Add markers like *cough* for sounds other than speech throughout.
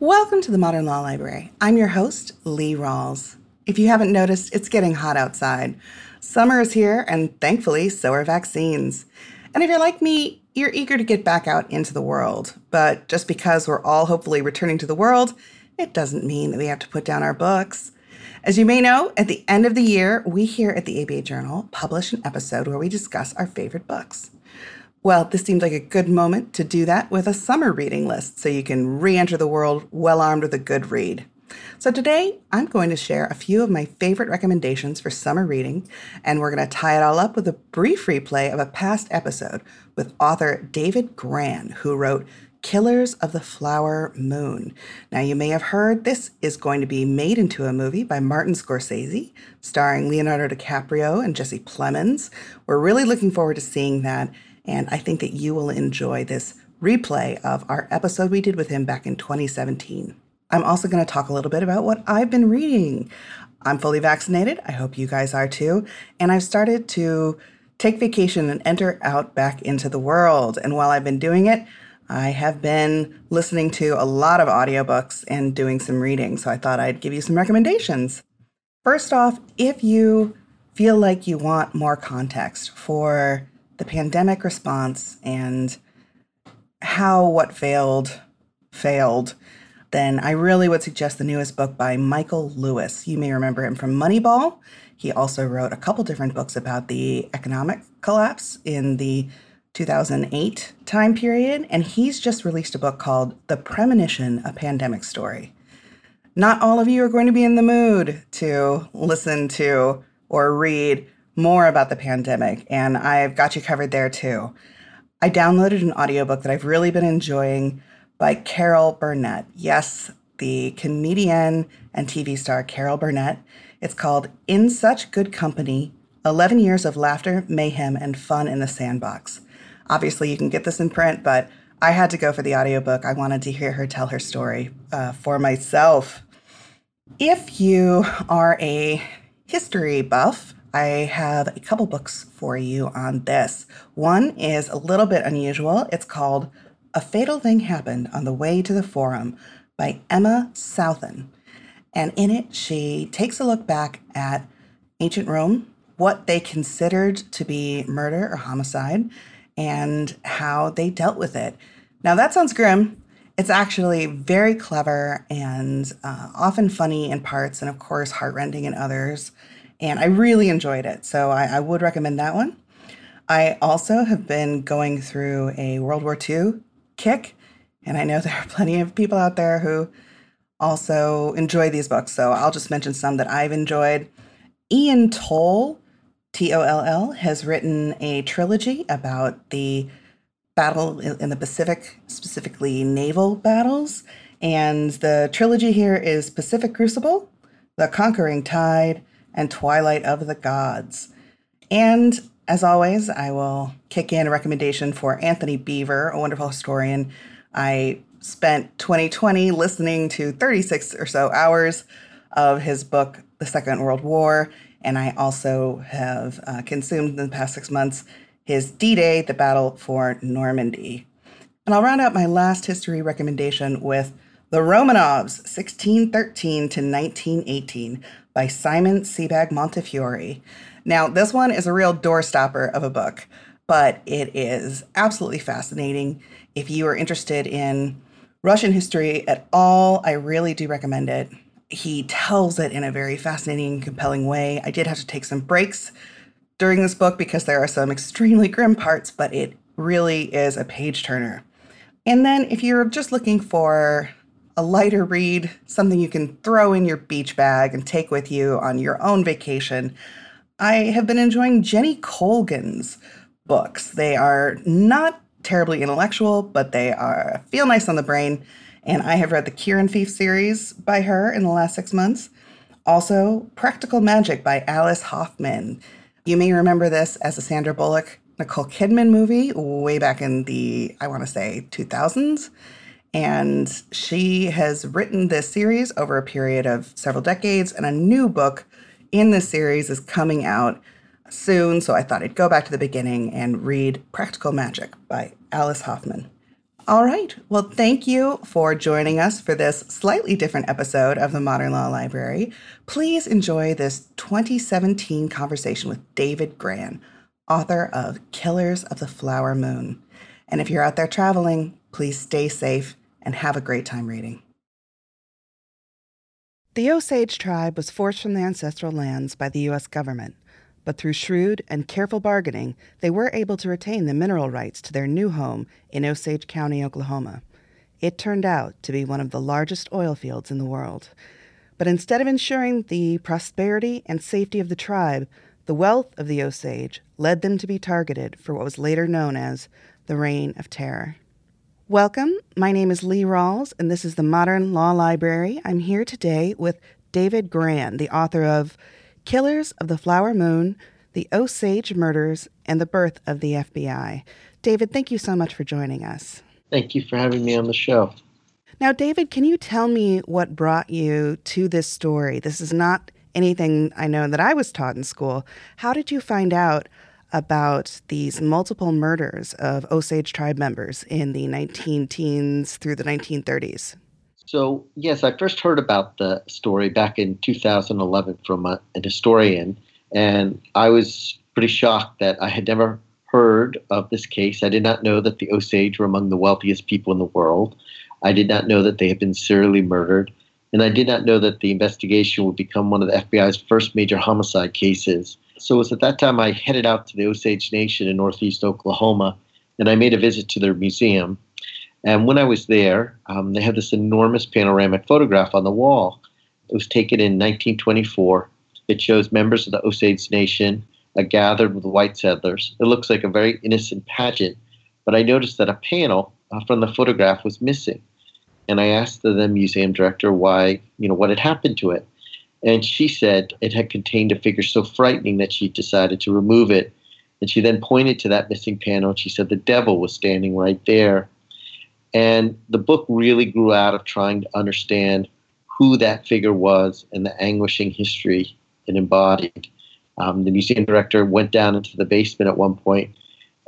Welcome to the Modern Law Library. I'm your host, Lee Rawls. If you haven't noticed, it's getting hot outside. Summer is here, and thankfully, so are vaccines. And if you're like me, you're eager to get back out into the world. But just because we're all hopefully returning to the world, it doesn't mean that we have to put down our books. As you may know, at the end of the year, we here at the ABA Journal publish an episode where we discuss our favorite books. Well, this seemed like a good moment to do that with a summer reading list so you can re enter the world well armed with a good read. So, today I'm going to share a few of my favorite recommendations for summer reading, and we're going to tie it all up with a brief replay of a past episode with author David Grann, who wrote Killers of the Flower Moon. Now, you may have heard this is going to be made into a movie by Martin Scorsese, starring Leonardo DiCaprio and Jesse Plemons. We're really looking forward to seeing that, and I think that you will enjoy this replay of our episode we did with him back in 2017. I'm also going to talk a little bit about what I've been reading. I'm fully vaccinated. I hope you guys are too. And I've started to take vacation and enter out back into the world. And while I've been doing it, I have been listening to a lot of audiobooks and doing some reading, so I thought I'd give you some recommendations. First off, if you feel like you want more context for the pandemic response and how what failed failed, then I really would suggest the newest book by Michael Lewis. You may remember him from Moneyball. He also wrote a couple different books about the economic collapse in the 2008 time period, and he's just released a book called The Premonition A Pandemic Story. Not all of you are going to be in the mood to listen to or read more about the pandemic, and I've got you covered there too. I downloaded an audiobook that I've really been enjoying by Carol Burnett. Yes, the comedian and TV star Carol Burnett. It's called In Such Good Company 11 Years of Laughter, Mayhem, and Fun in the Sandbox. Obviously, you can get this in print, but I had to go for the audiobook. I wanted to hear her tell her story uh, for myself. If you are a history buff, I have a couple books for you on this. One is a little bit unusual. It's called A Fatal Thing Happened on the Way to the Forum by Emma Southon. And in it, she takes a look back at ancient Rome, what they considered to be murder or homicide, and how they dealt with it. Now, that sounds grim. It's actually very clever and uh, often funny in parts, and of course, heartrending in others. And I really enjoyed it. So I, I would recommend that one. I also have been going through a World War II kick, and I know *laughs* there are plenty of people out there who also enjoy these books. So I'll just mention some that I've enjoyed. Ian Toll T O L L has written a trilogy about the battle in the Pacific, specifically naval battles. And the trilogy here is Pacific Crucible, The Conquering Tide, and Twilight of the Gods. And as always, I will kick in a recommendation for Antony Beevor, a wonderful historian. I spent 2020 listening to 36 or so hours of his book, The Second World War, and I also have uh, consumed in the past six months his D Day, the Battle for Normandy. And I'll round out my last history recommendation with The Romanovs, 1613 to 1918 by Simon Sebag Montefiore. Now, this one is a real doorstopper of a book, but it is absolutely fascinating. If you are interested in Russian history at all, I really do recommend it he tells it in a very fascinating and compelling way. I did have to take some breaks during this book because there are some extremely grim parts, but it really is a page turner. And then if you're just looking for a lighter read, something you can throw in your beach bag and take with you on your own vacation, I have been enjoying Jenny Colgan's books. They are not terribly intellectual, but they are feel nice on the brain and I have read the Kirrinfief series by her in the last six months. Also, Practical Magic by Alice Hoffman. You may remember this as a Sandra Bullock, Nicole Kidman movie way back in the, I want to say, 2000s. And she has written this series over a period of several decades, and a new book in this series is coming out soon. So I thought I'd go back to the beginning and read Practical Magic by Alice Hoffman. All right. Well, thank you for joining us for this slightly different episode of the Modern Law Library. Please enjoy this 2017 conversation with David Grann, author of Killers of the Flower Moon. And if you're out there traveling, please stay safe and have a great time reading. The Osage tribe was forced from their ancestral lands by the U.S. government, but through shrewd and careful bargaining, they were able to retain the mineral rights to their new home in Osage County, Oklahoma. It turned out to be one of the largest oil fields in the world. But instead of ensuring the prosperity and safety of the tribe, the wealth of the Osage led them to be targeted for what was later known as the Reign of Terror. Welcome. My name is Lee Rawls, and this is the Modern Law Library. I'm here today with David Grann, the author of Killers of the Flower Moon, The Osage Murders, and the Birth of the FBI. David, thank you so much for joining us. Thank you for having me on the show. Now, David, can you tell me what brought you to this story? This is not anything I know that I was taught in school. How did you find out about these multiple murders of Osage tribe members in the 19 teens through the 1930s. So, yes, I first heard about the story back in 2011 from a, an historian, and I was pretty shocked that I had never heard of this case. I did not know that the Osage were among the wealthiest people in the world. I did not know that they had been serially murdered. And I did not know that the investigation would become one of the FBI's first major homicide cases. So it was at that time I headed out to the Osage Nation in northeast Oklahoma, and I made a visit to their museum. And when I was there, um, they had this enormous panoramic photograph on the wall. It was taken in 1924. It shows members of the Osage Nation uh, gathered with white settlers. It looks like a very innocent pageant, but I noticed that a panel uh, from the photograph was missing. And I asked the, the museum director why, you know, what had happened to it. And she said it had contained a figure so frightening that she decided to remove it. And she then pointed to that missing panel and she said the devil was standing right there. And the book really grew out of trying to understand who that figure was and the anguishing history it embodied. Um, the museum director went down into the basement at one point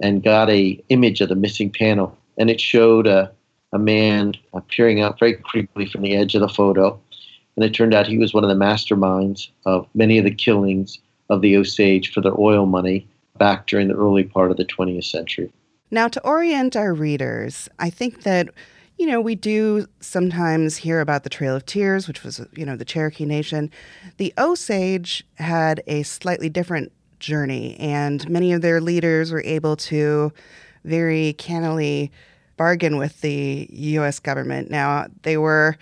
and got a image of the missing panel, and it showed a, a man peering out very creepily from the edge of the photo and it turned out he was one of the masterminds of many of the killings of the Osage for their oil money back during the early part of the 20th century. Now, to orient our readers, I think that you know, we do sometimes hear about the Trail of Tears, which was, you know, the Cherokee Nation. The Osage had a slightly different journey, and many of their leaders were able to very cannily bargain with the U.S. government. Now, they were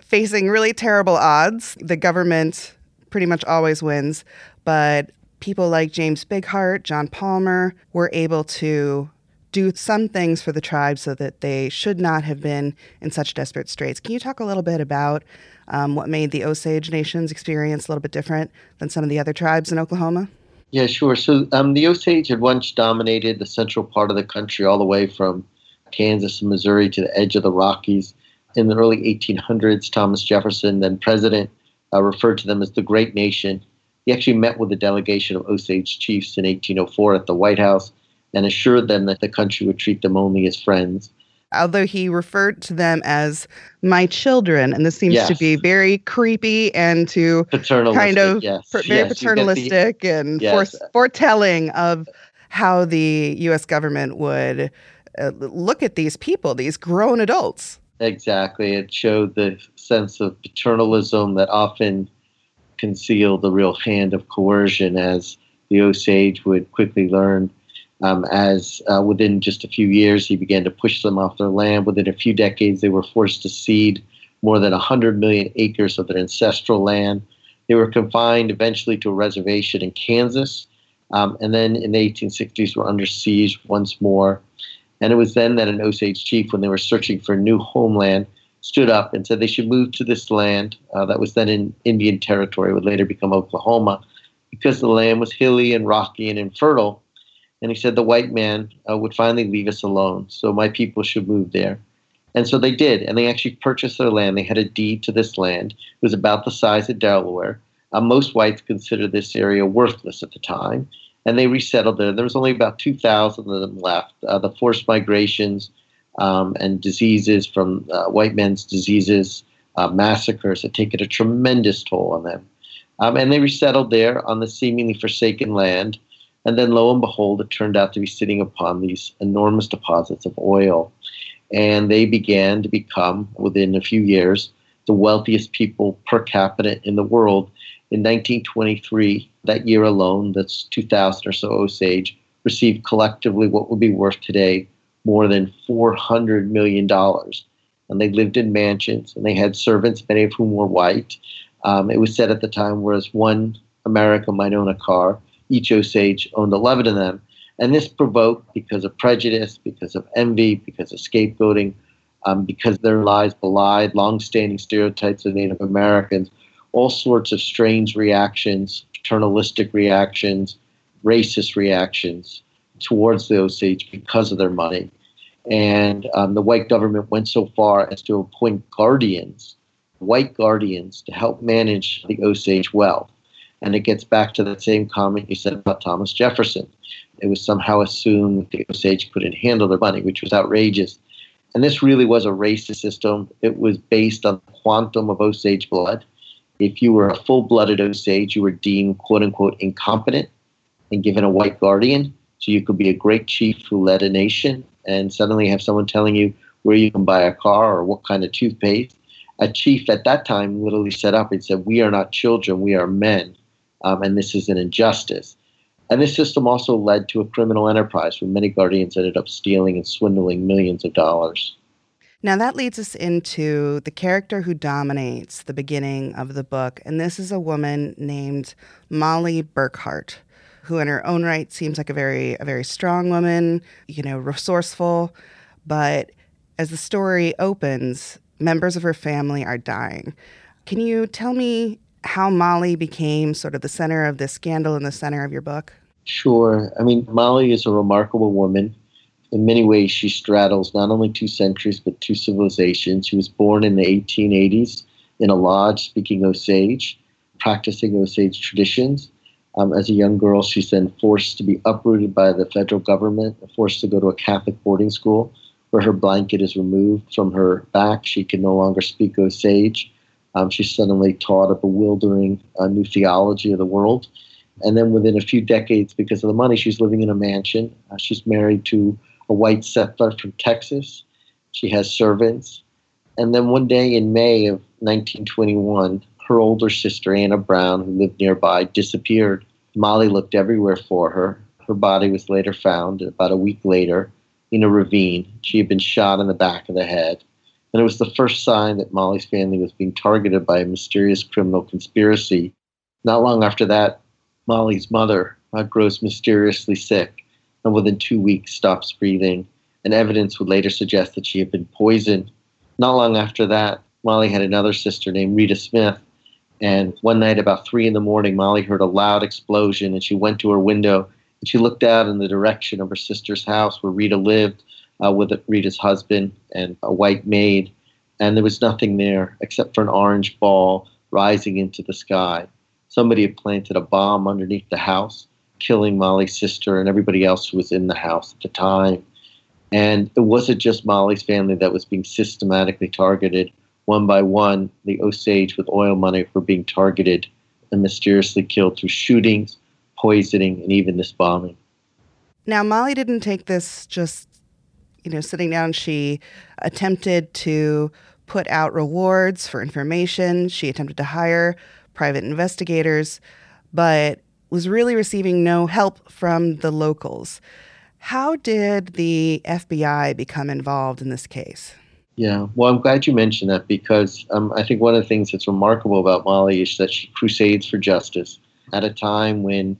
facing really terrible odds. The government pretty much always wins, but people like James Bigheart, John Palmer were able to do some things for the tribe so that they should not have been in such desperate straits. Can you talk a little bit about um, what made the Osage Nation's experience a little bit different than some of the other tribes in Oklahoma? Yeah, sure. So um, the Osage had once dominated the central part of the country, all the way from Kansas and Missouri to the edge of the Rockies in the early 1800s, Thomas Jefferson, then president, uh, referred to them as the Great Nation. He actually met with a delegation of Osage chiefs in 1804 at the White House and assured them that the country would treat them only as friends. Although he referred to them as my children, and this seems yes. to be very creepy and to kind of yes. per, very yes, paternalistic the, and yes. foretelling of how the U.S. government would uh, look at these people, these grown adults. Exactly. It showed the sense of paternalism that often concealed the real hand of coercion, as the Osage would quickly learn. Um, as uh, within just a few years, he began to push them off their land. Within a few decades, they were forced to cede more than 100 million acres of their ancestral land. They were confined eventually to a reservation in Kansas, um, and then in the 1860s were under siege once more. And it was then that an Osage chief, when they were searching for a new homeland, stood up and said they should move to this land uh, that was then in Indian territory, would later become Oklahoma, because the land was hilly and rocky and infertile. And he said the white man uh, would finally leave us alone, so my people should move there. And so they did, and they actually purchased their land. They had a deed to this land. It was about the size of Delaware. Uh, most whites considered this area worthless at the time and they resettled there. There was only about 2,000 of them left. Uh, the forced migrations um, and diseases from uh, white men's diseases, uh, massacres had taken a tremendous toll on them. Um, and they resettled there on the seemingly forsaken land. And then lo and behold, it turned out to be sitting upon these enormous deposits of oil. And they began to become, within a few years, the wealthiest people per capita in the world. In 1923, that year alone, that's 2,000 or so Osage, received collectively what would be worth today more than $400 million. And they lived in mansions and they had servants, many of whom were white. Um, it was said at the time, whereas one America might own a car, each Osage owned 11 of them. And this provoked, because of prejudice, because of envy, because of scapegoating, um, because their lies belied long-standing stereotypes of Native Americans, all sorts of strange reactions, paternalistic reactions, racist reactions towards the Osage because of their money. And um, the white government went so far as to appoint guardians, white guardians, to help manage the Osage wealth. And it gets back to that same comment you said about Thomas Jefferson. It was somehow assumed the Osage couldn't handle their money, which was outrageous. And this really was a racist system. It was based on the quantum of Osage blood. If you were a full blooded Osage, you were deemed quote unquote incompetent and given a white guardian. So you could be a great chief who led a nation and suddenly have someone telling you where you can buy a car or what kind of toothpaste. A chief at that time literally set up and said, We are not children, we are men, um, and this is an injustice. And this system also led to a criminal enterprise where many guardians ended up stealing and swindling millions of dollars. Now, that leads us into the character who dominates the beginning of the book. And this is a woman named Molly Burkhart who in her own right seems like a very a very strong woman, you know, resourceful, but as the story opens, members of her family are dying. Can you tell me how Molly became sort of the center of this scandal in the center of your book? Sure. I mean, Molly is a remarkable woman. In many ways, she straddles not only two centuries, but two civilizations. She was born in the 1880s in a lodge speaking Osage, practicing Osage traditions. Um, as a young girl, she's then forced to be uprooted by the federal government, forced to go to a Catholic boarding school where her blanket is removed from her back. She can no longer speak Osage. Um, she's suddenly taught a bewildering uh, new theology of the world. And then within a few decades, because of the money, she's living in a mansion. Uh, she's married to a white settler from Texas. She has servants. And then one day in May of 1921, her older sister, Anna Brown, who lived nearby, disappeared. Molly looked everywhere for her. Her body was later found about a week later in a ravine. She had been shot in the back of the head. And it was the first sign that Molly's family was being targeted by a mysterious criminal conspiracy. Not long after that, Molly's mother grows mysteriously sick and within two weeks stops breathing. And evidence would later suggest that she had been poisoned. Not long after that, Molly had another sister named Rita Smith and one night, about three in the morning, Molly heard a loud explosion and she went to her window and she looked out in the direction of her sister's house where Rita lived uh, with Rita's husband and a white maid. And there was nothing there except for an orange ball rising into the sky. Somebody had planted a bomb underneath the house, killing Molly's sister and everybody else who was in the house at the time. And it wasn't just Molly's family that was being systematically targeted one by one, the Osage with oil money were being targeted and mysteriously killed through shootings, poisoning, and even this bombing. Now, Molly didn't take this just, you know, sitting down. She attempted to put out rewards for information. She attempted to hire private investigators, but was really receiving no help from the locals. How did the FBI become involved in this case? Yeah, well, I'm glad you mentioned that because um, I think one of the things that's remarkable about Molly is that she crusades for justice at a time when,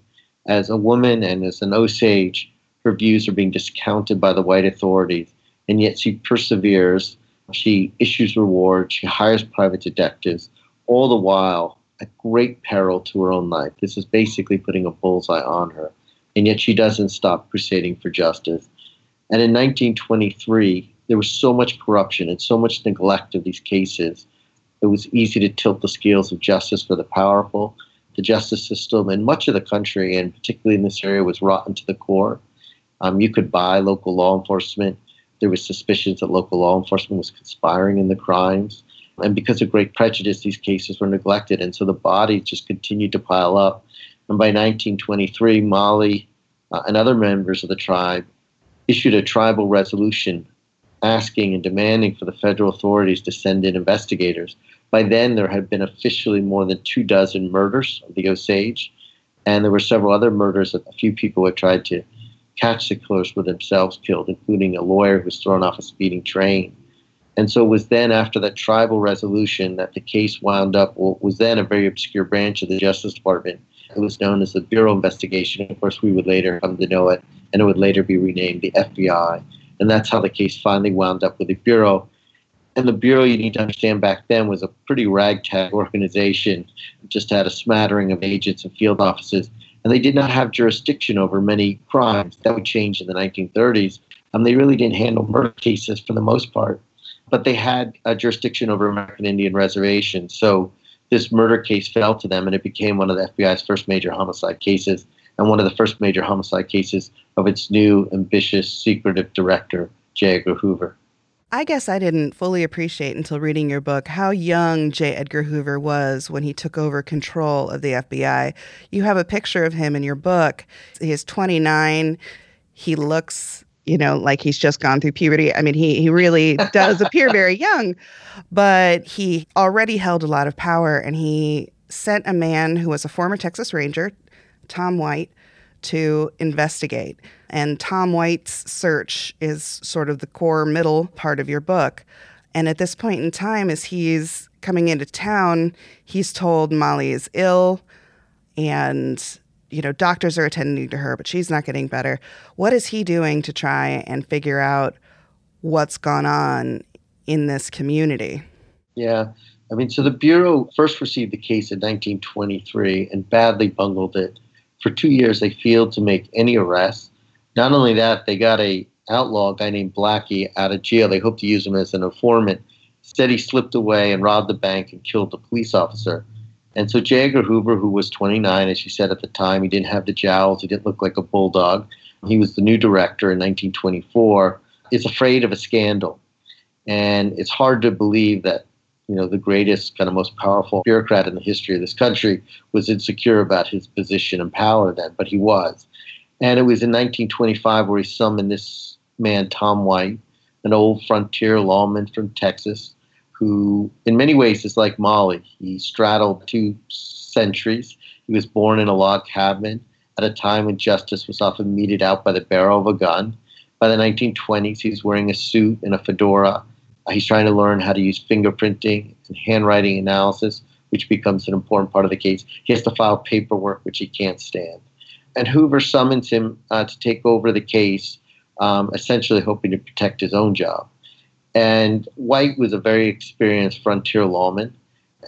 as a woman and as an Osage, her views are being discounted by the white authorities, and yet she perseveres. She issues rewards. She hires private detectives, all the while at great peril to her own life. This is basically putting a bullseye on her, and yet she doesn't stop crusading for justice. And in 1923, there was so much corruption and so much neglect of these cases. It was easy to tilt the scales of justice for the powerful. The justice system in much of the country, and particularly in this area, was rotten to the core. Um, you could buy local law enforcement there was suspicions that local law enforcement was conspiring in the crimes. And because of great prejudice, these cases were neglected. And so the bodies just continued to pile up. And by 1923, Molly uh, and other members of the tribe issued a tribal resolution asking and demanding for the federal authorities to send in investigators. By then, there had been officially more than two dozen murders of the Osage, and there were several other murders that a few people had tried to catch the killers were themselves killed, including a lawyer who was thrown off a speeding train. And so it was then after that tribal resolution that the case wound up, what was then a very obscure branch of the Justice Department. It was known as the Bureau investigation. Of course, we would later come to know it, and it would later be renamed the FBI. And that's how the case finally wound up with the Bureau. And the Bureau, you need to understand back then, was a pretty ragtag organization. It just had a smattering of agents and field offices. And they did not have jurisdiction over many crimes. That would change in the 1930s. Um, they really didn't handle murder cases for the most part. But they had a jurisdiction over American Indian reservations. So this murder case fell to them, and it became one of the FBI's first major homicide cases and one of the first major homicide cases of its new, ambitious, secretive director, J. Edgar Hoover. I guess I didn't fully appreciate until reading your book how young J. Edgar Hoover was when he took over control of the FBI. You have a picture of him in your book. He is 29. He looks, you know, like he's just gone through puberty. I mean, he, he really *laughs* does appear very young, but he already held a lot of power and he sent a man who was a former Texas Ranger, Tom White, to investigate. And Tom White's search is sort of the core middle part of your book. And at this point in time, as he's coming into town, he's told Molly is ill and you know doctors are attending to her but she's not getting better what is he doing to try and figure out what's gone on in this community yeah i mean so the bureau first received the case in 1923 and badly bungled it for two years, they failed to make any arrests. Not only that, they got a outlaw a guy named Blackie out of jail. They hoped to use him as an informant. Instead, he slipped away and robbed the bank and killed a police officer. And so J. Edgar Hoover, who was 29, as you said at the time, he didn't have the jowls, he didn't look like a bulldog. He was the new director in 1924. Is afraid of a scandal, and it's hard to believe that you know, the greatest, kind of most powerful bureaucrat in the history of this country, was insecure about his position and power then, but he was. And it was in 1925 where he summoned this man, Tom White, an old frontier lawman from Texas, who in many ways is like Molly. He straddled two centuries. He was born in a log cabin at a time when justice was often meted out by the barrel of a gun. By the 1920s, he's wearing a suit and a fedora He's trying to learn how to use fingerprinting and handwriting analysis, which becomes an important part of the case. He has to file paperwork, which he can't stand. And Hoover summons him uh, to take over the case, um, essentially hoping to protect his own job. And White was a very experienced frontier lawman,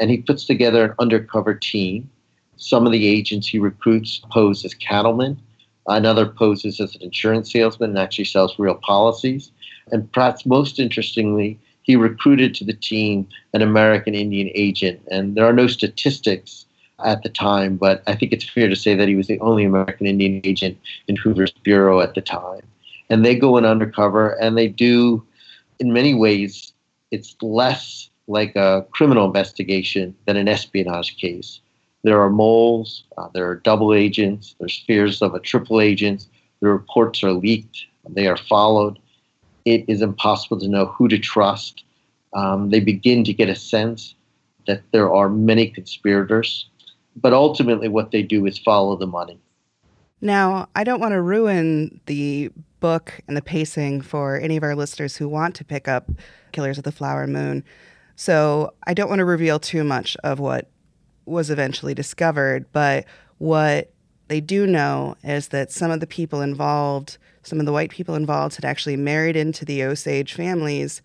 and he puts together an undercover team. Some of the agents he recruits pose as cattlemen, another poses as an insurance salesman and actually sells real policies. And perhaps most interestingly, he recruited to the team an American Indian agent. And there are no statistics at the time, but I think it's fair to say that he was the only American Indian agent in Hoover's bureau at the time. And they go in undercover and they do, in many ways, it's less like a criminal investigation than an espionage case. There are moles, uh, there are double agents, there's fears of a triple agent, the reports are leaked, they are followed it is impossible to know who to trust. Um, they begin to get a sense that there are many conspirators, but ultimately, what they do is follow the money. Now, I don't want to ruin the book and the pacing for any of our listeners who want to pick up Killers of the Flower Moon. So I don't want to reveal too much of what was eventually discovered, but what they do know is that some of the people involved some of the white people involved had actually married into the Osage families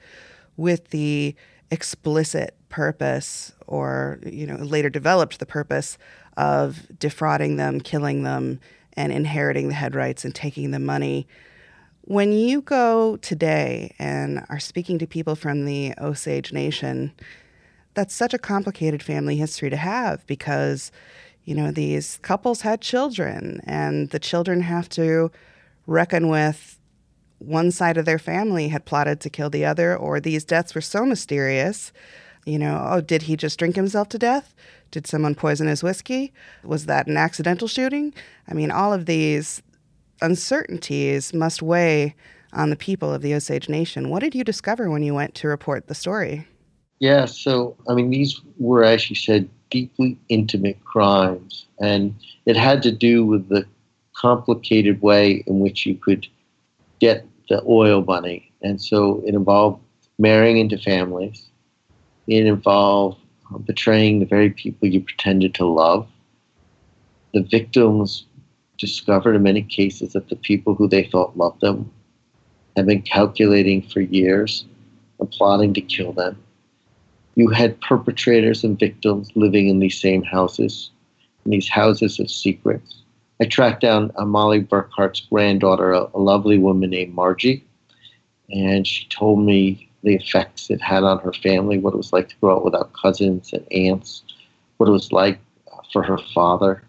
with the explicit purpose, or you know, later developed the purpose of defrauding them, killing them, and inheriting the head rights and taking the money. When you go today and are speaking to people from the Osage Nation, that's such a complicated family history to have because, you know, these couples had children and the children have to reckon with one side of their family had plotted to kill the other, or these deaths were so mysterious. You know, oh, did he just drink himself to death? Did someone poison his whiskey? Was that an accidental shooting? I mean, all of these uncertainties must weigh on the people of the Osage Nation. What did you discover when you went to report the story? Yeah, so, I mean, these were, as you said, deeply intimate crimes. And it had to do with the complicated way in which you could get the oil money. And so it involved marrying into families, it involved uh, betraying the very people you pretended to love. The victims discovered in many cases that the people who they thought loved them had been calculating for years and plotting to kill them. You had perpetrators and victims living in these same houses, in these houses of secrets. I tracked down uh, Molly Burkhart's granddaughter, a, a lovely woman named Margie, and she told me the effects it had on her family, what it was like to grow up without cousins and aunts, what it was like for her father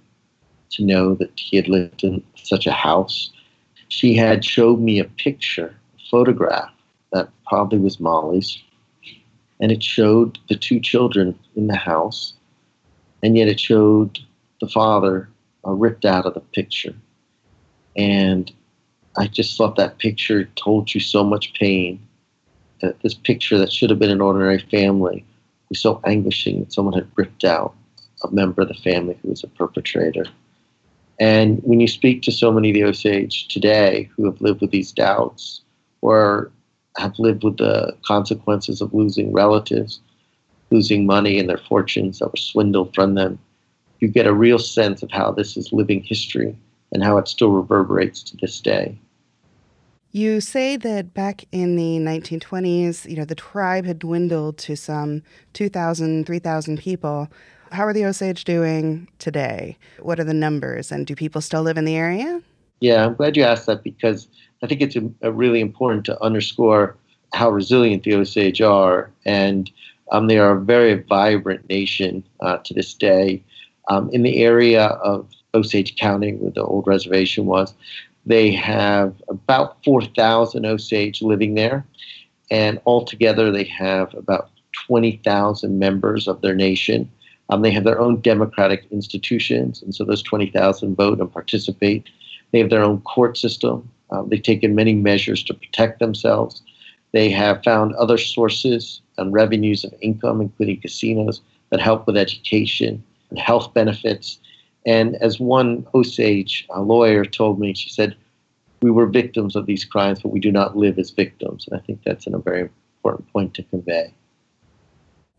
to know that he had lived in such a house. She had showed me a picture, a photograph that probably was Molly's, and it showed the two children in the house, and yet it showed the father uh, ripped out of the picture. And I just thought that picture told you so much pain. That this picture that should have been an ordinary family was so anguishing that someone had ripped out a member of the family who was a perpetrator. And when you speak to so many of the Osage today who have lived with these doubts or have lived with the consequences of losing relatives, losing money and their fortunes that were swindled from them, you get a real sense of how this is living history and how it still reverberates to this day. You say that back in the 1920s, you know, the tribe had dwindled to some 2,000, 3,000 people. How are the Osage doing today? What are the numbers, and do people still live in the area? Yeah, I'm glad you asked that because I think it's a, a really important to underscore how resilient the Osage are, and um, they are a very vibrant nation uh, to this day. Um, in the area of Osage County, where the old reservation was, they have about 4,000 Osage living there, and altogether they have about 20,000 members of their nation. Um, they have their own democratic institutions, and so those 20,000 vote and participate. They have their own court system. Um, they've taken many measures to protect themselves. They have found other sources and revenues of income, including casinos, that help with education and health benefits. And as one Osage lawyer told me, she said, we were victims of these crimes, but we do not live as victims. And I think that's a very important point to convey.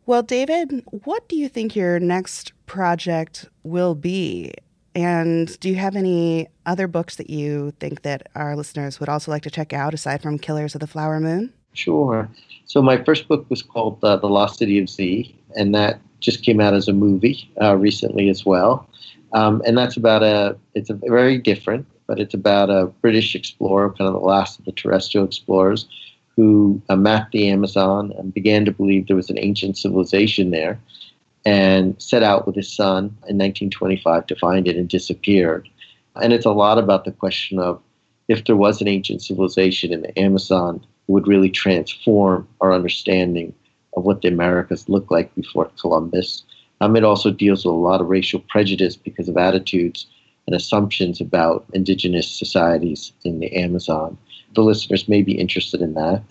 Well, David, what do you think your next project will be? And do you have any other books that you think that our listeners would also like to check out aside from Killers of the Flower Moon? Sure. So my first book was called uh, The Lost City of Z, and that just came out as a movie uh, recently as well. Um, and that's about a, it's a very different, but it's about a British explorer, kind of the last of the terrestrial explorers, who uh, mapped the Amazon and began to believe there was an ancient civilization there and set out with his son in 1925 to find it and disappeared. And it's a lot about the question of if there was an ancient civilization in the Amazon, it would really transform our understanding of what the Americas looked like before Columbus. Um, it also deals with a lot of racial prejudice because of attitudes and assumptions about indigenous societies in the Amazon. The listeners may be interested in that.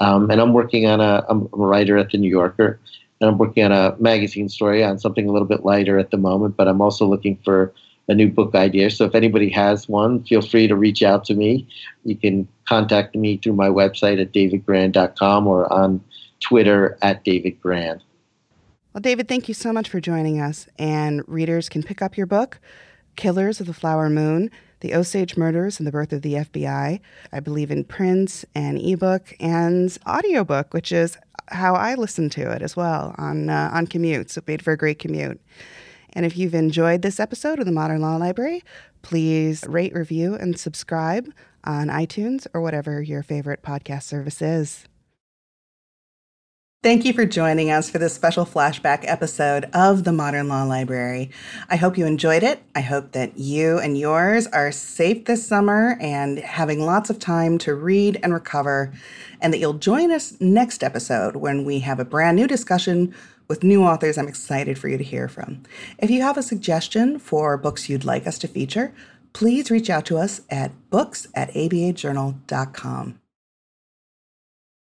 Um, and I'm working on a, I'm a writer at the New Yorker, and I'm working on a magazine story on something a little bit lighter at the moment, but I'm also looking for a new book idea. So if anybody has one, feel free to reach out to me. You can contact me through my website at davidgrann.com or on Twitter at davidgrann. Well, David, thank you so much for joining us. And readers can pick up your book, Killers of the Flower Moon The Osage Murders and the Birth of the FBI. I believe in print and ebook and audiobook, which is how I listen to it as well on, uh, on commute. So, it made for a great commute. And if you've enjoyed this episode of the Modern Law Library, please rate, review, and subscribe on iTunes or whatever your favorite podcast service is. Thank you for joining us for this special flashback episode of the Modern Law Library. I hope you enjoyed it. I hope that you and yours are safe this summer and having lots of time to read and recover, and that you'll join us next episode when we have a brand new discussion with new authors I'm excited for you to hear from. If you have a suggestion for books you'd like us to feature, please reach out to us at books at abajournal.com.